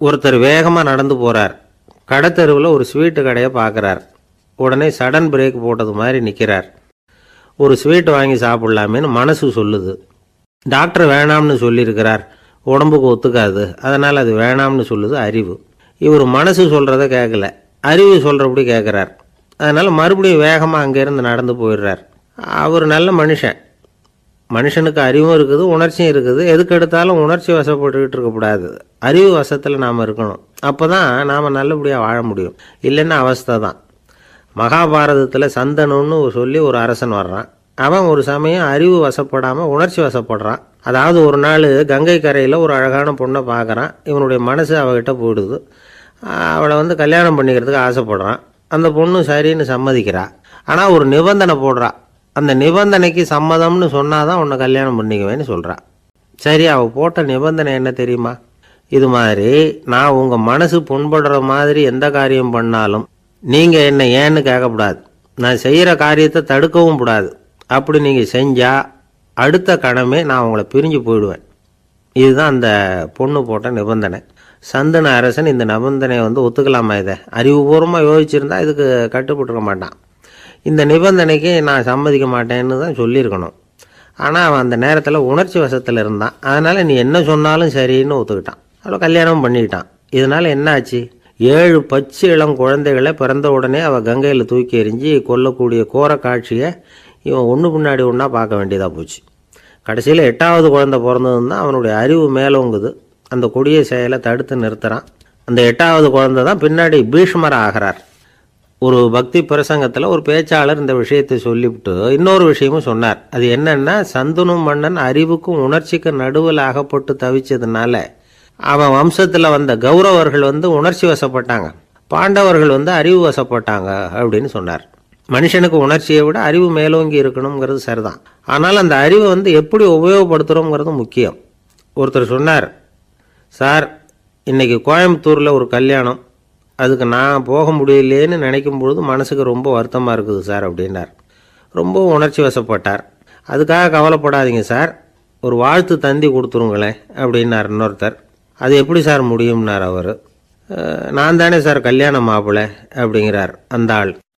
ஒருத்தர் வேகமாக நடந்து போகிறார் கடைத்தெருவில் ஒரு ஸ்வீட்டு கடையை பார்க்குறார். உடனே சடன் பிரேக் போட்டது மாதிரி நிற்கிறார் ஒரு ஸ்வீட் வாங்கி சாப்பிட்லாமேன்னு மனசு சொல்லுது. டாக்டர் வேணாம்னு சொல்லியிருக்கிறார். உடம்புக்கு ஒத்துக்காது. அதனால் அது வேணாம்னு சொல்லுது அறிவு. இவர் மனசு சொல்கிறத கேட்கல. அறிவு சொல்கிறபடி கேட்குறார். அதனால் மறுபடியும் வேகமாக அங்கேருந்து நடந்து போயிடுறார். அவர் நல்ல மனுஷன். மனுஷனுக்கு அறிவும் இருக்குது உணர்ச்சியும் இருக்குது. எதுக்கு எடுத்தாலும் உணர்ச்சி வசப்பட்டுக்கிட்டு இருக்கக்கூடாது. அறிவு வசத்தில் நாம் இருக்கணும். அப்போ தான் நாம் நல்லபடியாக வாழ முடியும். இல்லைன்னா அவஸ்தை தான். மகாபாரதத்தில் சந்தனுன்னு சொல்லி ஒரு அரசன் வர்றான். அவன் ஒரு சமயம் அறிவு வசப்படாமல் உணர்ச்சி வசப்படுறான். அதாவது ஒரு நாள் கங்கை கரையில் ஒரு அழகான பொண்ணை பார்க்குறான். இவனுடைய மனசு அவகிட்ட போயிடுது. அவளை வந்து கல்யாணம் பண்ணிக்கிறதுக்கு ஆசைப்படுறான். அந்த பொண்ணு சரின்னு சம்மதிக்கிறா. ஆனால் ஒரு நிபந்தனை போடுறா. அந்த நிபந்தனைக்கு சம்மதம்னு சொன்னாதான் உன்னை கல்யாணம் பண்ணிக்குவேன்னு சொல்கிறான் சரி அவள் போட்ட நிபந்தனை என்ன தெரியுமா? இது மாதிரி நான் உங்கள் மனசு புண்படுற மாதிரி எந்த காரியம் பண்ணாலும் நீங்கள் என்ன ஏன்னு கேட்கக்கூடாது. நான் செய்கிற காரியத்தை தடுக்கவும் கூடாது. அப்படி நீங்கள் செஞ்சால் அடுத்த கணமே நான் உங்களை பிரிஞ்சு போயிடுவேன். இதுதான் அந்த பொண்ணு போட்ட நிபந்தனை. சந்தன அரசன் இந்த நிபந்தனையை வந்து ஒத்துக்கலாமா இதை? அறிவுபூர்வமாக யோசிச்சிருந்தா இதுக்கு கட்டுப்பட்டுருக்க மாட்டான். இந்த நிபந்தனைக்கு நான் சம்மதிக்க மாட்டேன்னு தான் சொல்லியிருக்கணும். ஆனால் அவன் அந்த நேரத்தில் உணர்ச்சி வசத்தில் இருந்தான். அதனால் நீ என்ன சொன்னாலும் சரின்னு ஒத்துக்கிட்டான். அவளை கல்யாணம் பண்ணிக்கிட்டான். இதனால் என்ன ஆச்சு ஏழு பச்சை இளம் குழந்தைகளை பிறந்த உடனே அவள் கங்கையில் தூக்கி எறிஞ்சு கொல்லக்கூடிய கோர காட்சியை இவன் ஒன்று பின்னாடி ஒன்றா பார்க்க வேண்டியதாக போச்சு. கடைசியில் எட்டாவது குழந்தை பிறந்ததுன்னு தான் அவனுடைய அறிவு மேலோங்குது அந்த கொடிய செயலை தடுத்து நிறுத்துகிறான் அந்த எட்டாவது குழந்தை தான் பின்னாடி பீஷ்மர் ஆகிறார். ஒரு பக்தி பிரசங்கத்தில் ஒரு பேச்சாளர் இந்த விஷயத்தை சொல்லிவிட்டு இன்னொரு விஷயமும் சொன்னார். அது என்னன்னா சந்துனு மன்னன் அறிவுக்கும் உணர்ச்சிக்கும் நடுவில் அகப்பட்டு தவிச்சதுனால அவன் வம்சத்தில் வந்த கௌரவர்கள் வந்து உணர்ச்சி வசப்பட்டாங்க. பாண்டவர்கள் வந்து அறிவு வசப்பட்டாங்க அப்படின்னு சொன்னார். மனுஷனுக்கு உணர்ச்சியை விட அறிவு மேலோங்கி இருக்கணுங்கிறது சரிதான். ஆனால் அந்த அறிவை வந்து எப்படி உபயோகப்படுத்துகிறோங்கிறது முக்கியம். ஒருத்தர் சொன்னார் சார் இன்றைக்கி கோயம்புத்தூரில் ஒரு கல்யாணம். அதுக்கு நான் போக முடியலேன்னு நினைக்கும் பொழுது மனசுக்கு ரொம்ப வருத்தமாக இருக்குது சார் அப்படின்னார். ரொம்ப உணர்ச்சி வசப்பட்டார். அதுக்காக கவலைப்படாதீங்க சார். ஒரு வாழ்த்து தந்தி கொடுத்துருங்களேன் அப்படின்னார் இன்னொருத்தர். அது எப்படி சார் முடியும்னார் அவர்? நான் தானே சார் கல்யாண மாப்பிள்ளை அப்படிங்கிறார் அந்த ஆள்.